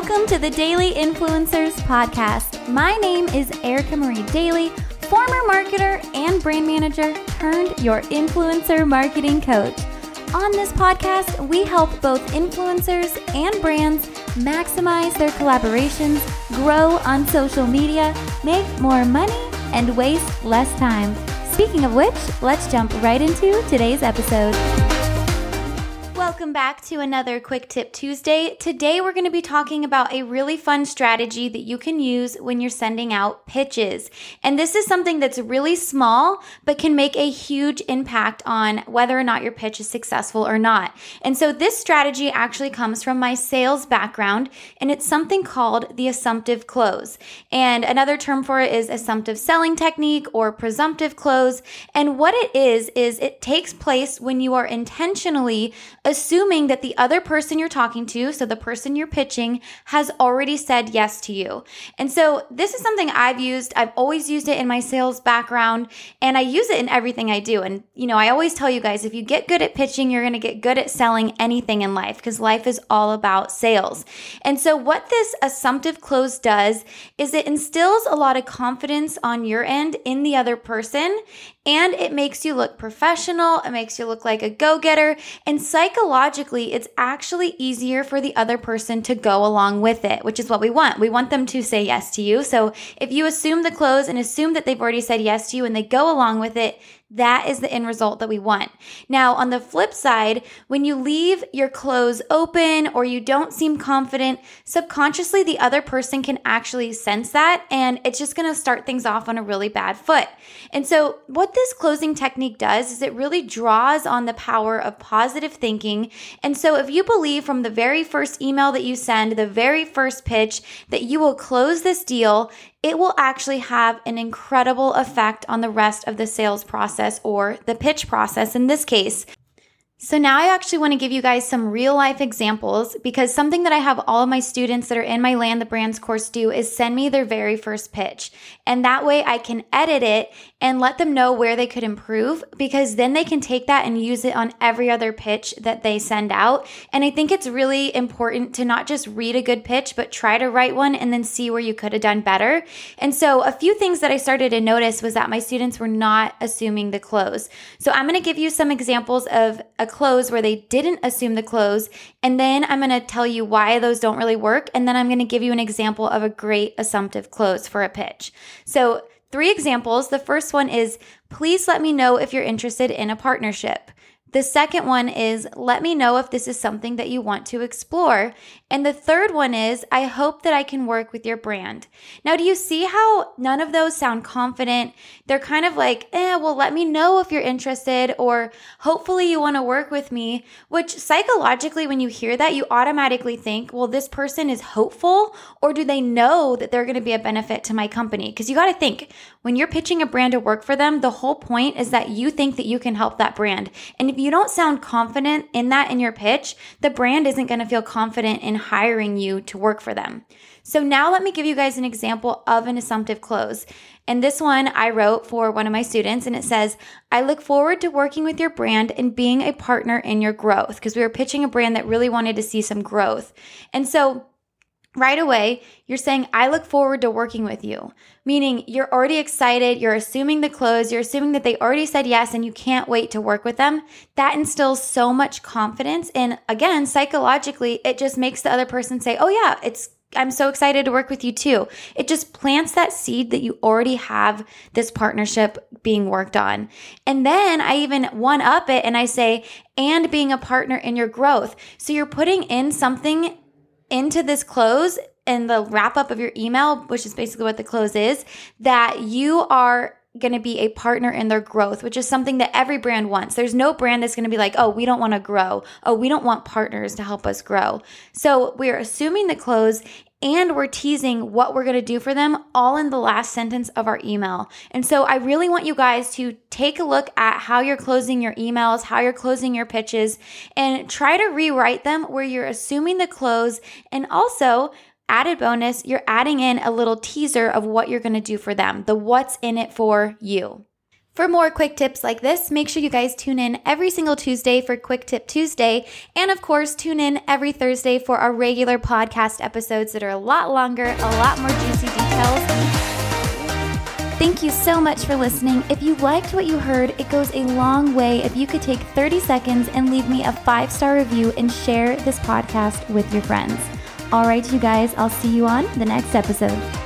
Welcome to the Daily Influencers Podcast. My name is Erica Marie Daly, former marketer and brand manager turned your influencer marketing coach. On this podcast, we help both influencers and brands maximize their collaborations, grow on social media, make more money, and waste less time. Speaking of which, let's jump right into today's episode. Welcome back to another Quick Tip Tuesday. Today, we're going to be talking about a really fun strategy that you can use when you're sending out pitches. And this is something that's really small, but can make a huge impact on whether or not your pitch is successful or not. And so, this strategy actually comes from my sales background, and it's something called the assumptive close. And another term for it is assumptive selling technique or presumptive close. And what it is, is it takes place when you are intentionally assuming that the other person you're talking to, so the person you're pitching, has already said yes to you. And so this is something I've used. I've always used it in my sales background and I use it in everything I do. And, you know, I always tell you guys if you get good at pitching, you're going to get good at selling anything in life because life is all about sales. And so what this assumptive close does is it instills a lot of confidence on your end in the other person and it makes you look professional. It makes you look like a go getter. And psychologically, it's actually easier for the other person to go along with it, which is what we want. We want them to say yes to you. So if you assume the close and assume that they've already said yes to you and they go along with it, that is the end result that we want. Now, on the flip side, when you leave your close open or you don't seem confident, subconsciously the other person can actually sense that and it's just gonna start things off on a really bad foot. And so, what this closing technique does is it really draws on the power of positive thinking. And so, if you believe from the very first email that you send, the very first pitch, that you will close this deal, it will actually have an incredible effect on the rest of the sales process or the pitch process in this case. So now I actually want to give you guys some real life examples because something that I have all of my students that are in my Land the Brands course do is send me their very first pitch. And that way I can edit it and let them know where they could improve because then they can take that and use it on every other pitch that they send out. And I think it's really important to not just read a good pitch, but try to write one and then see where you could have done better. And so a few things that I started to notice was that my students were not assuming the close. So I'm going to give you some examples of a close where they didn't assume the close. And then I'm going to tell you why those don't really work. And then I'm going to give you an example of a great assumptive close for a pitch. So, three examples. The first one is please let me know if you're interested in a partnership. The second one is let me know if this is something that you want to explore. And the third one is I hope that I can work with your brand. Now, do you see how none of those sound confident? They're kind of like, eh, well, let me know if you're interested, or hopefully you want to work with me, which psychologically, when you hear that, you automatically think, well, this person is hopeful, or do they know that they're going to be a benefit to my company? Because you got to think when you're pitching a brand to work for them, the whole point is that you think that you can help that brand. And if you don't sound confident in that in your pitch, the brand isn't going to feel confident in hiring you to work for them. So now let me give you guys an example of an assumptive close. And this one I wrote for one of my students, and it says, I look forward to working with your brand and being a partner in your growth because we were pitching a brand that really wanted to see some growth. And so right away, you're saying, I look forward to working with you. Meaning you're already excited, you're assuming the close, you're assuming that they already said yes and you can't wait to work with them. That instills so much confidence. And again, psychologically, it just makes the other person say, Oh, yeah, it's I'm so excited to work with you too. It just plants that seed that you already have this partnership being worked on. And then I even one up it and I say, and being a partner in your growth. So you're putting in something into this close and the wrap up of your email, which is basically what the close is, that you are going to be a partner in their growth, which is something that every brand wants. There's no brand that's going to be like, oh, we don't want to grow. Oh, we don't want partners to help us grow. So we're assuming the close and we're teasing what we're going to do for them all in the last sentence of our email. And so I really want you guys to take a look at how you're closing your emails, how you're closing your pitches, and try to rewrite them where you're assuming the close and also added bonus, you're adding in a little teaser of what you're going to do for them, the what's in it for you. For more quick tips like this, make sure you guys tune in every single Tuesday for Quick Tip Tuesday. And of course, tune in every Thursday for our regular podcast episodes that are a lot longer, a lot more juicy details. Thank you so much for listening. If you liked what you heard, it goes a long way if you could take 30 seconds and leave me a five star review and share this podcast with your friends. All right, you guys, I'll see you on the next episode.